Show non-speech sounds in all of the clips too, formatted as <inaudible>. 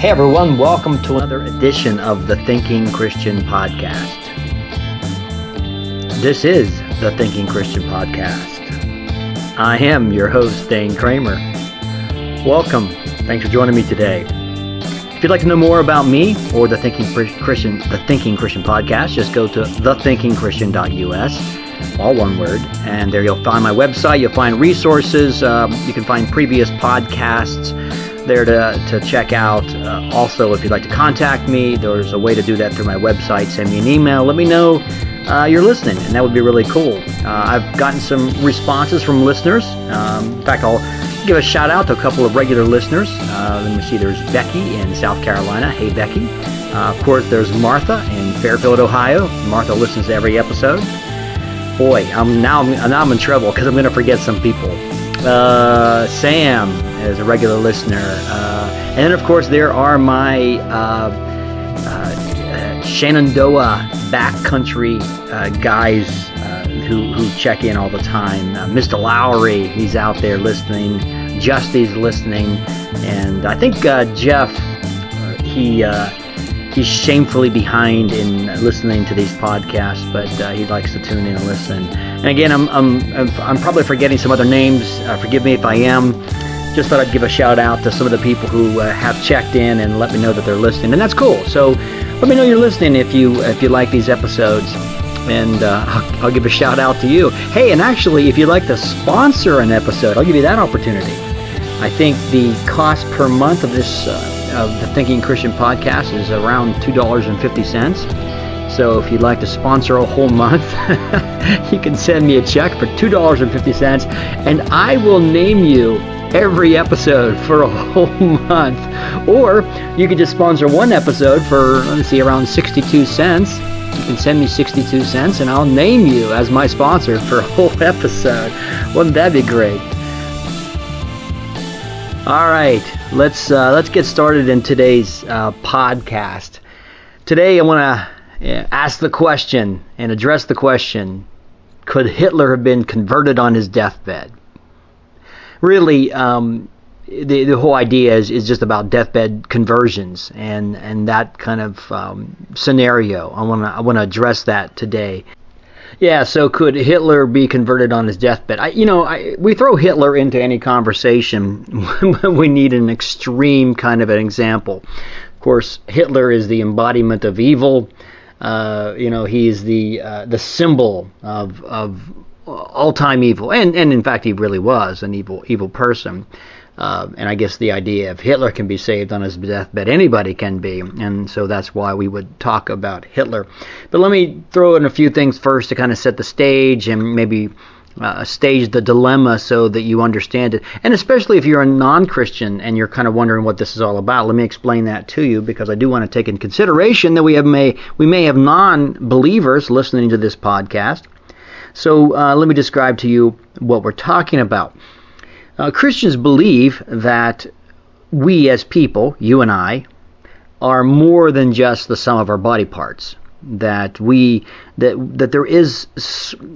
Hey everyone, welcome to another edition of the Thinking Christian Podcast. This is the Thinking Christian Podcast. I am your host, Dane Kramer. Welcome. Thanks for joining me today. If you'd like to know more about me or the Thinking Christian, the Thinking Christian Podcast, just go to thethinkingchristian.us, all one word, and there you'll find my website. You'll find resources. Um, you can find previous podcasts there to, to check out. Uh, also, if you'd like to contact me, there's a way to do that through my website. Send me an email. Let me know uh, you're listening, and that would be really cool. Uh, I've gotten some responses from listeners. Um, in fact, I'll give a shout out to a couple of regular listeners. Uh, let me see, there's Becky in South Carolina. Hey, Becky. Uh, of course, there's Martha in Fairfield, Ohio. Martha listens to every episode. Boy, I'm now, now I'm in trouble because I'm going to forget some people. Uh, Sam is a regular listener. Uh, and then, of course, there are my uh, uh Shenandoah backcountry uh, guys uh, who, who check in all the time. Mr. Lowry, he's out there listening. Justy's listening. And I think Jeff, he he's shamefully behind in listening to these podcasts, but uh, he likes to tune in and listen. And again, I'm I'm I'm probably forgetting some other names. Uh, forgive me if I am. Just thought I'd give a shout out to some of the people who uh, have checked in and let me know that they're listening, and that's cool. So let me know you're listening if you if you like these episodes. And uh, I'll, I'll give a shout out to you. Hey, and actually, if you'd like to sponsor an episode, I'll give you that opportunity. I think the cost per month of this uh, of the Thinking Christian podcast is around $2.50. So if you'd like to sponsor a whole month, <laughs> you can send me a check for $2.50 and I will name you every episode for a <laughs> whole month. Or you could just sponsor one episode for, let's see, around 62 cents. You can send me 62 cents and I'll name you as my sponsor for a whole <laughs> episode. Wouldn't that be great? All right, let's uh, let's get started in today's uh, podcast. Today, I want to ask the question and address the question: Could Hitler have been converted on his deathbed? Really, um, the the whole idea is, is just about deathbed conversions and and that kind of um, scenario. I want to I want to address that today. Yeah, so could Hitler be converted on his deathbed? I, you know, I, we throw Hitler into any conversation <laughs> when we need an extreme kind of an example. Of course, Hitler is the embodiment of evil. Uh, you know, he's the uh, the symbol of of all time evil, and and in fact, he really was an evil evil person. Uh, and I guess the idea if Hitler can be saved on his deathbed, anybody can be. And so that's why we would talk about Hitler. But let me throw in a few things first to kind of set the stage and maybe uh, stage the dilemma so that you understand it. And especially if you're a non Christian and you're kind of wondering what this is all about, let me explain that to you because I do want to take in consideration that we, have may, we may have non believers listening to this podcast. So uh, let me describe to you what we're talking about. Uh, Christians believe that we as people, you and I, are more than just the sum of our body parts. That we that that there is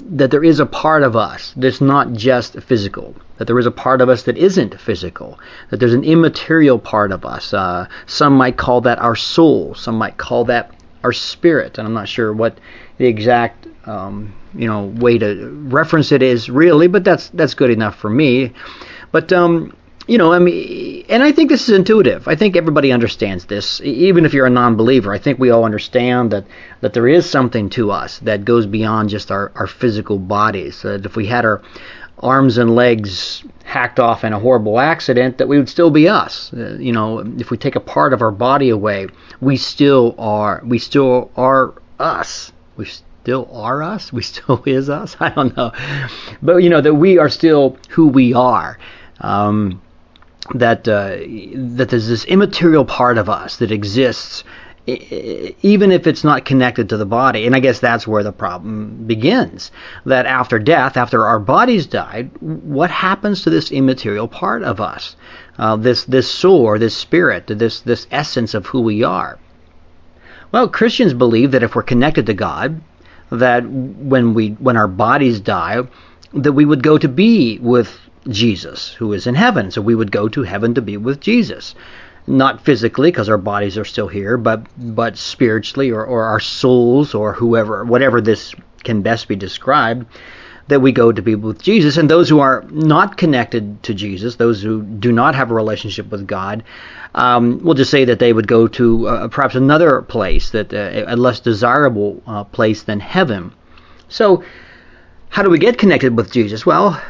that there is a part of us that's not just physical. That there is a part of us that isn't physical. That there's an immaterial part of us. Uh, some might call that our soul. Some might call that our spirit. And I'm not sure what the exact um, you know way to reference it is really, but that's that's good enough for me. But um, you know, I mean, and I think this is intuitive. I think everybody understands this, even if you're a non-believer. I think we all understand that that there is something to us that goes beyond just our our physical bodies. That if we had our arms and legs hacked off in a horrible accident, that we would still be us. Uh, you know, if we take a part of our body away, we still are. We still are us. We still are us. We still <laughs> is us. <laughs> I don't know, but you know that we are still who we are um, that uh, that there's this immaterial part of us that exists even if it's not connected to the body. And I guess that's where the problem begins. That after death, after our bodies died, what happens to this immaterial part of us? Uh, this this soul or this spirit, this this essence of who we are. Well, Christians believe that if we're connected to God, that when we when our bodies die, that we would go to be with Jesus, who is in heaven. So we would go to heaven to be with Jesus. not physically because our bodies are still here, but but spiritually or, or our souls or whoever, whatever this can best be described, that we go to be with Jesus. And those who are not connected to Jesus, those who do not have a relationship with God, um, we'll just say that they would go to uh, perhaps another place, that uh, a less desirable uh, place than heaven. So, how do we get connected with Jesus? Well,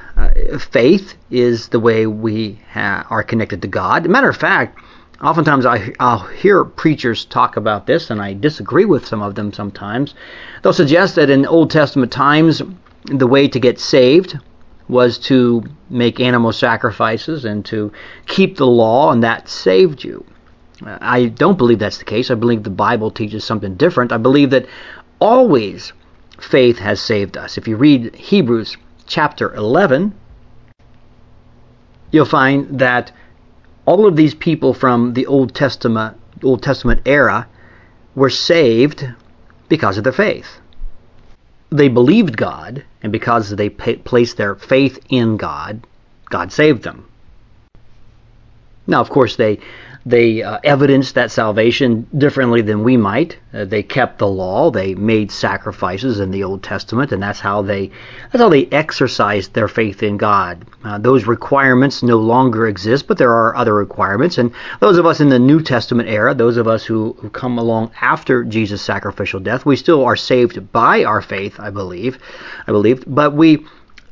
faith is the way we ha- are connected to God. matter of fact, oftentimes I, I'll hear preachers talk about this, and I disagree with some of them sometimes. They'll suggest that in Old Testament times, the way to get saved was to make animal sacrifices and to keep the law, and that saved you. I don't believe that's the case. I believe the Bible teaches something different. I believe that always faith has saved us. If you read Hebrews chapter 11, you'll find that all of these people from the Old Testament Old Testament era were saved because of their faith. They believed God, and because they placed their faith in God, God saved them. Now, of course, they they uh, evidenced that salvation differently than we might. Uh, they kept the law. They made sacrifices in the Old Testament, and that's how they that's how they exercised their faith in God. Uh, those requirements no longer exist, but there are other requirements. And those of us in the New Testament era, those of us who, who come along after Jesus' sacrificial death, we still are saved by our faith. I believe, I believe, but we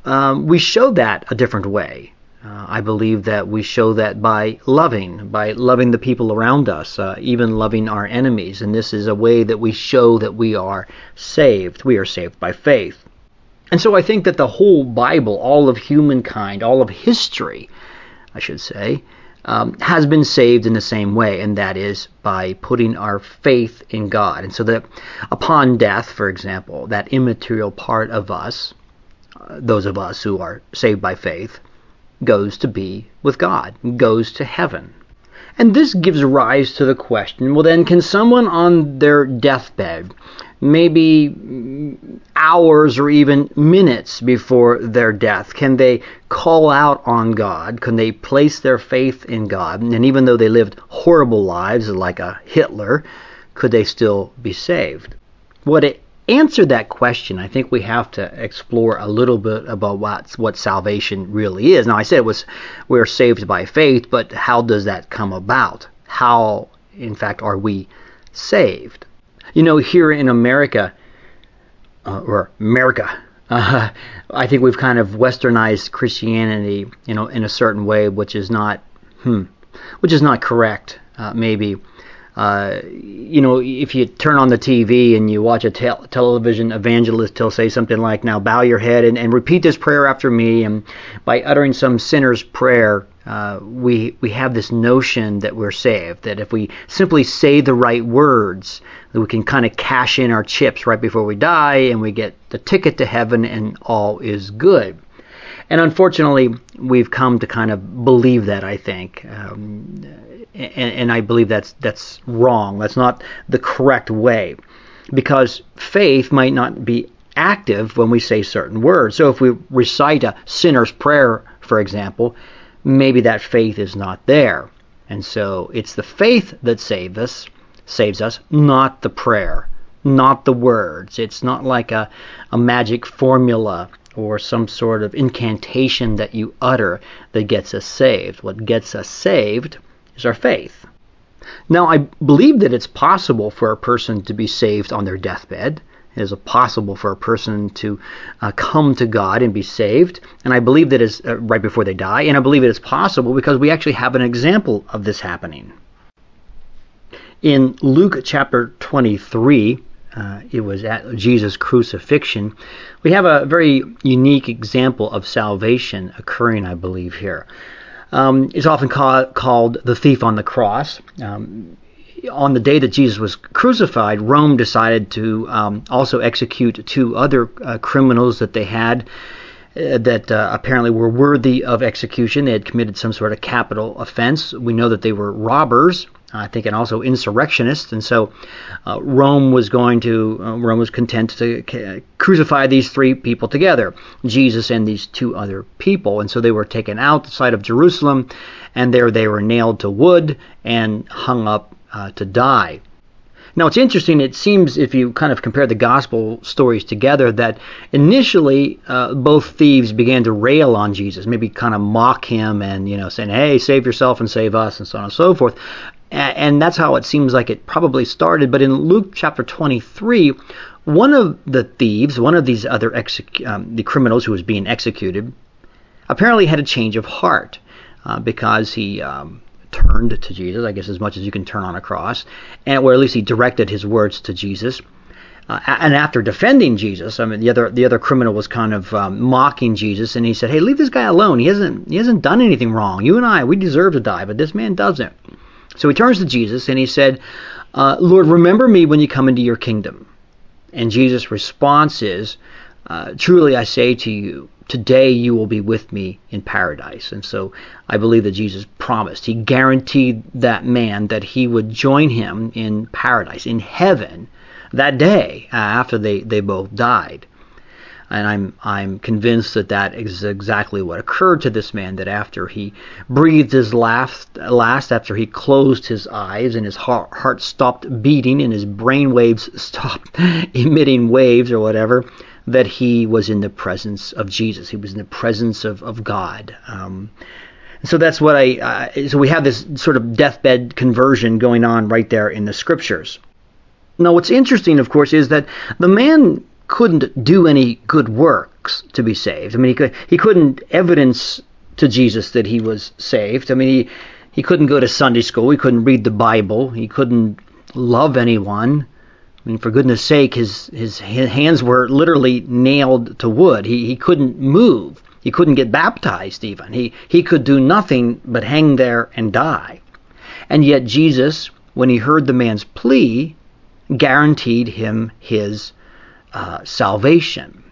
um, we show that a different way. Uh, I believe that we show that by loving, by loving the people around us, uh, even loving our enemies. And this is a way that we show that we are saved. We are saved by faith. And so I think that the whole Bible, all of humankind, all of history, I should say, um, has been saved in the same way, and that is by putting our faith in God. And so that upon death, for example, that immaterial part of us, uh, those of us who are saved by faith, goes to be with God, goes to heaven. And this gives rise to the question well, then, can someone on their deathbed, maybe hours or even minutes before their death, can they call out on God? Can they place their faith in God? And even though they lived horrible lives like a Hitler, could they still be saved? What it answer that question, I think we have to explore a little bit about what what salvation really is. Now, I said it was we're saved by faith, but how does that come about? How, in fact, are we saved? You know, here in America, uh, or America, uh, <laughs> I think we've kind of westernized Christianity, you know, in a certain way, which is not, hmm, which is not correct, uh, maybe. Uh, you know, if you turn on the TV and you watch a te- television evangelist, he'll say something like, "Now bow your head and, and repeat this prayer after me." And by uttering some sinner's prayer, uh, we we have this notion that we're saved. That if we simply say the right words, that we can kind of cash in our chips right before we die, and we get the ticket to heaven, and all is good. And unfortunately, we've come to kind of believe that. I think. Um, and, and I believe that's that's wrong. That's not the correct way, because faith might not be active when we say certain words. So if we recite a sinner's prayer, for example, maybe that faith is not there. And so it's the faith that saves us, saves us, not the prayer, not the words. It's not like a, a magic formula or some sort of incantation that you utter that gets us saved. What gets us saved is our faith. Now, I believe that it's possible for a person to be saved on their deathbed. It is possible for a person to uh, come to God and be saved. And I believe that is uh, right before they die. And I believe it is possible because we actually have an example of this happening. In Luke chapter 23, uh, it was at Jesus' crucifixion, we have a very unique example of salvation occurring, I believe, here um, is often ca- called the thief on the cross. Um, on the day that Jesus was crucified, Rome decided to um, also execute two other uh, criminals that they had uh, that uh, apparently were worthy of execution. They had committed some sort of capital offense. We know that they were robbers. I think, and also insurrectionists. And so uh, Rome was going to, uh, Rome was content to crucify these three people together, Jesus and these two other people. And so they were taken outside of Jerusalem, and there they were nailed to wood and hung up uh, to die. Now, it's interesting. It seems, if you kind of compare the gospel stories together, that initially uh, both thieves began to rail on Jesus, maybe kind of mock him and, you know, saying, hey, save yourself and save us, and so on and so forth. And that's how it seems like it probably started. But in Luke chapter 23, one of the thieves, one of these other exec- um, the criminals who was being executed, apparently had a change of heart uh, because he um, turned to Jesus, I guess as much as you can turn on a cross, and or at least he directed his words to Jesus. Uh, and after defending Jesus, I mean the other the other criminal was kind of um, mocking Jesus, and he said, "Hey, leave this guy alone. He hasn't he hasn't done anything wrong. You and I, we deserve to die, but this man doesn't." So he turns to Jesus and he said, uh, Lord, remember me when you come into your kingdom. And Jesus' response is, uh, Truly I say to you, today you will be with me in paradise. And so I believe that Jesus promised, he guaranteed that man that he would join him in paradise, in heaven, that day uh, after they, they both died and I'm I'm convinced that that is exactly what occurred to this man. That after he breathed his last last, after he closed his eyes and his heart, heart stopped beating and his brain waves <laughs> stopped <laughs> emitting waves or whatever, that he was in the presence of Jesus. He was in the presence of of God. Um, so that's what I. Uh, so we have this sort of deathbed conversion going on right there in the scriptures. Now, what's interesting, of course, is that the man couldn't do any good works to be saved. I mean, he could he couldn't evidence to Jesus that he was saved. I mean, he he couldn't go to Sunday school. He couldn't read the Bible. He couldn't love anyone. I mean, for goodness sake, his his hands were literally nailed to wood. He he couldn't move. He couldn't get baptized even. He he could do nothing but hang there and die. And yet Jesus, when he heard the man's plea, guaranteed him his uh, salvation.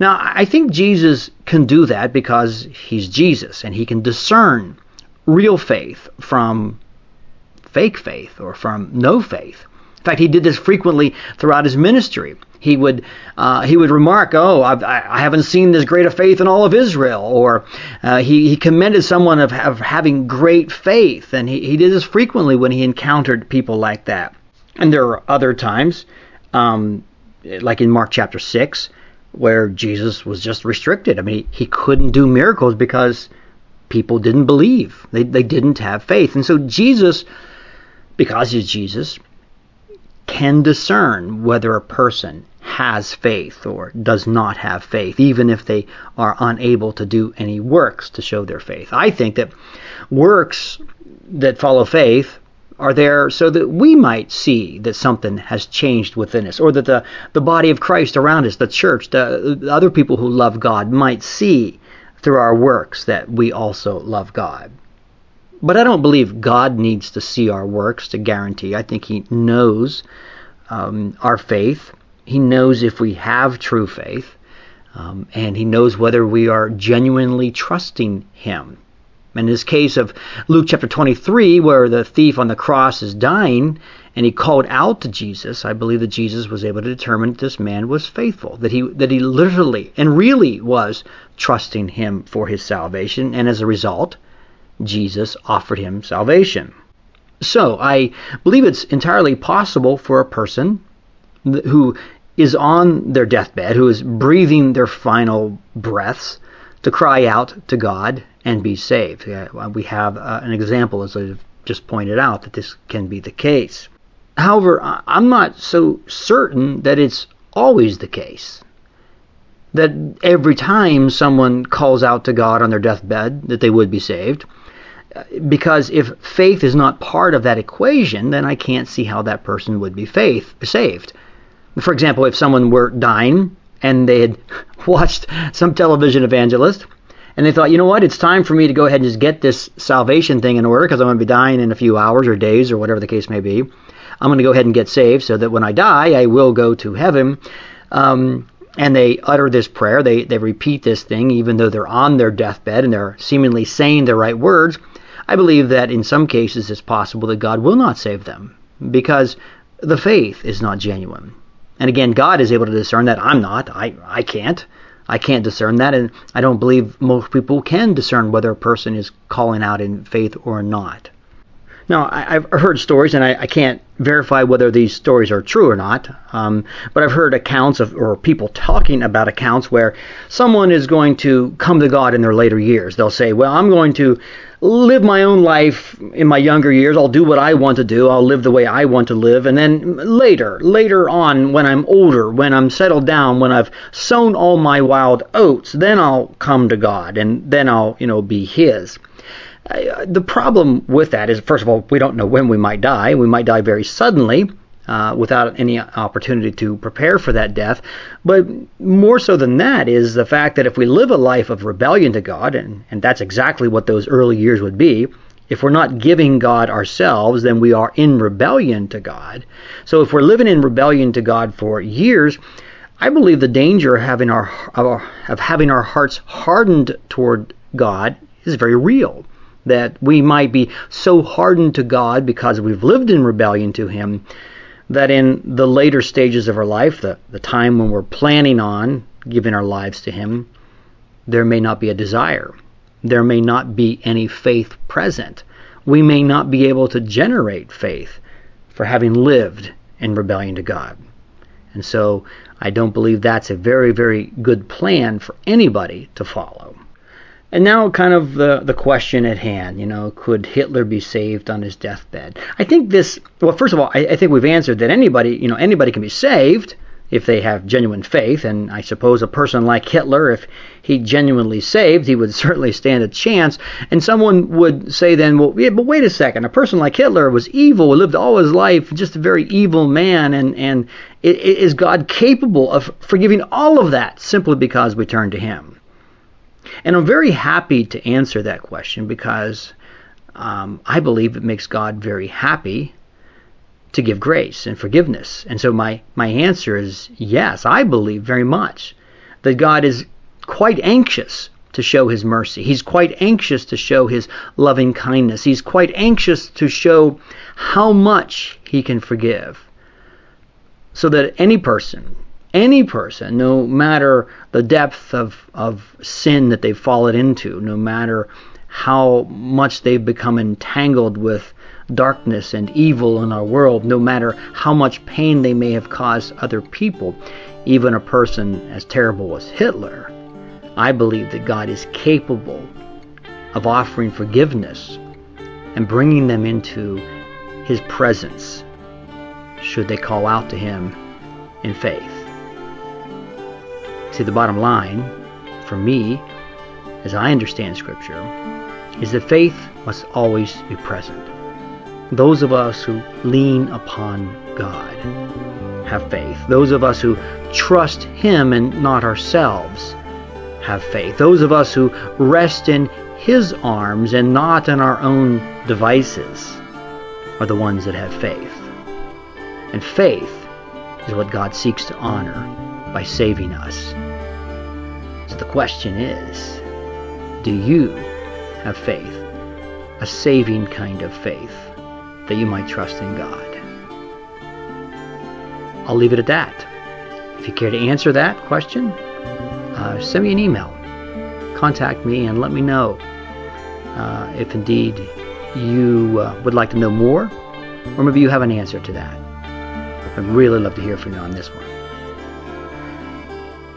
Now, I think Jesus can do that because he's Jesus and he can discern real faith from fake faith or from no faith. In fact, he did this frequently throughout his ministry. He would uh, he would remark, "Oh, I've, I haven't seen this great of faith in all of Israel," or uh, he he commended someone of, of having great faith, and he, he did this frequently when he encountered people like that. And there are other times um, like in Mark chapter 6, where Jesus was just restricted. I mean, he, he couldn't do miracles because people didn't believe. They, they didn't have faith. And so Jesus, because he's Jesus, can discern whether a person has faith or does not have faith, even if they are unable to do any works to show their faith. I think that works that follow faith are there so that we might see that something has changed within us, or that the, the body of Christ around us, the church, the, the other people who love God, might see through our works that we also love God. But I don't believe God needs to see our works to guarantee. I think He knows um, our faith. He knows if we have true faith. Um, and He knows whether we are genuinely trusting Him. In this case of Luke chapter 23, where the thief on the cross is dying, and he called out to Jesus, I believe that Jesus was able to determine that this man was faithful, that he that he literally and really was trusting him for his salvation, and as a result, Jesus offered him salvation. So I believe it's entirely possible for a person who is on their deathbed, who is breathing their final breaths, to cry out to God and be saved. We have uh, an example, as I've just pointed out, that this can be the case. However, I'm not so certain that it's always the case. That every time someone calls out to God on their deathbed, that they would be saved. Because if faith is not part of that equation, then I can't see how that person would be faith saved. For example, if someone were dying and they had <laughs> watched some television evangelist and they thought, you know what, it's time for me to go ahead and just get this salvation thing in order because I'm going to be dying in a few hours or days or whatever the case may be. I'm going to go ahead and get saved so that when I die, I will go to heaven. Um, and they utter this prayer. They, they repeat this thing even though they're on their deathbed and they're seemingly saying the right words. I believe that in some cases it's possible that God will not save them because the faith is not genuine. And again, God is able to discern that. I'm not. I, I can't. I can't discern that, and I don't believe most people can discern whether a person is calling out in faith or not. Now, I, have heard stories, and I, I, can't verify whether these stories are true or not, um, but I've heard accounts of, or people talking about accounts where someone is going to come to God in their later years. They'll say, Well, I'm going to live my own life in my younger years. I'll do what I want to do. I'll live the way I want to live. And then later, later on, when I'm older, when I'm settled down, when I've sown all my wild oats, then I'll come to God and then I'll, you know, be His. The problem with that is, first of all, we don't know when we might die. We might die very suddenly. Uh, without any opportunity to prepare for that death. But more so than that is the fact that if we live a life of rebellion to God, and, and that's exactly what those early years would be, if we're not giving God ourselves, then we are in rebellion to God. So if we're living in rebellion to God for years, I believe the danger of having our of having our hearts hardened toward God is very real that we might be so hardened to God because we've lived in rebellion to Him that in the later stages of our life, the, the time when we're planning on giving our lives to Him, there may not be a desire. There may not be any faith present. We may not be able to generate faith for having lived in rebellion to God. And so I don't believe that's a very, very good plan for anybody to follow. And now, kind of the, the question at hand, you know, could Hitler be saved on his deathbed? I think this, well, first of all, I, I think we've answered that anybody, you know, anybody can be saved if they have genuine faith. And I suppose a person like Hitler, if he genuinely saved, he would <laughs> certainly stand a chance. And someone would say then, well, yeah, but wait a second, a person like Hitler was evil, lived all his life, just a very evil man, and and is God capable of forgiving all of that simply because we turn to Him? And I'm very happy to answer that question because um, I believe it makes God very happy to give grace and forgiveness. And so my, my answer is yes, I believe very much that God is quite anxious to show his mercy. He's quite anxious to show his loving kindness. He's quite anxious to show how much he can forgive. So that any person, any person, no matter the depth of, of sin that they've fallen into, no matter how much they've become entangled with darkness and evil in our world, no matter how much pain they may have caused other people, even a person as terrible as Hitler, I believe that God is capable of offering forgiveness and bringing them into His presence should they call out to Him in faith. See, the bottom line, for me, as I understand Scripture, is that faith must always be present. Those of us who lean upon God have faith. Those of us who trust Him and not ourselves have faith. Those of us who rest in His arms and not in our own devices are the ones that have faith. And faith is what God seeks to honor by saving us the question is do you have faith, a saving kind of faith, that you might trust in God? I'll leave it at that. If you care to answer that question, uh, send me an email. Contact me and let me know uh, if indeed you uh, would like to know more, or maybe you have an answer to that. I'd really love to hear from you on this one.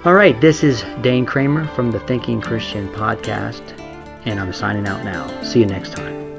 All right, this is Dane Kramer from the Thinking Christian podcast, and I'm signing out now. See you next time.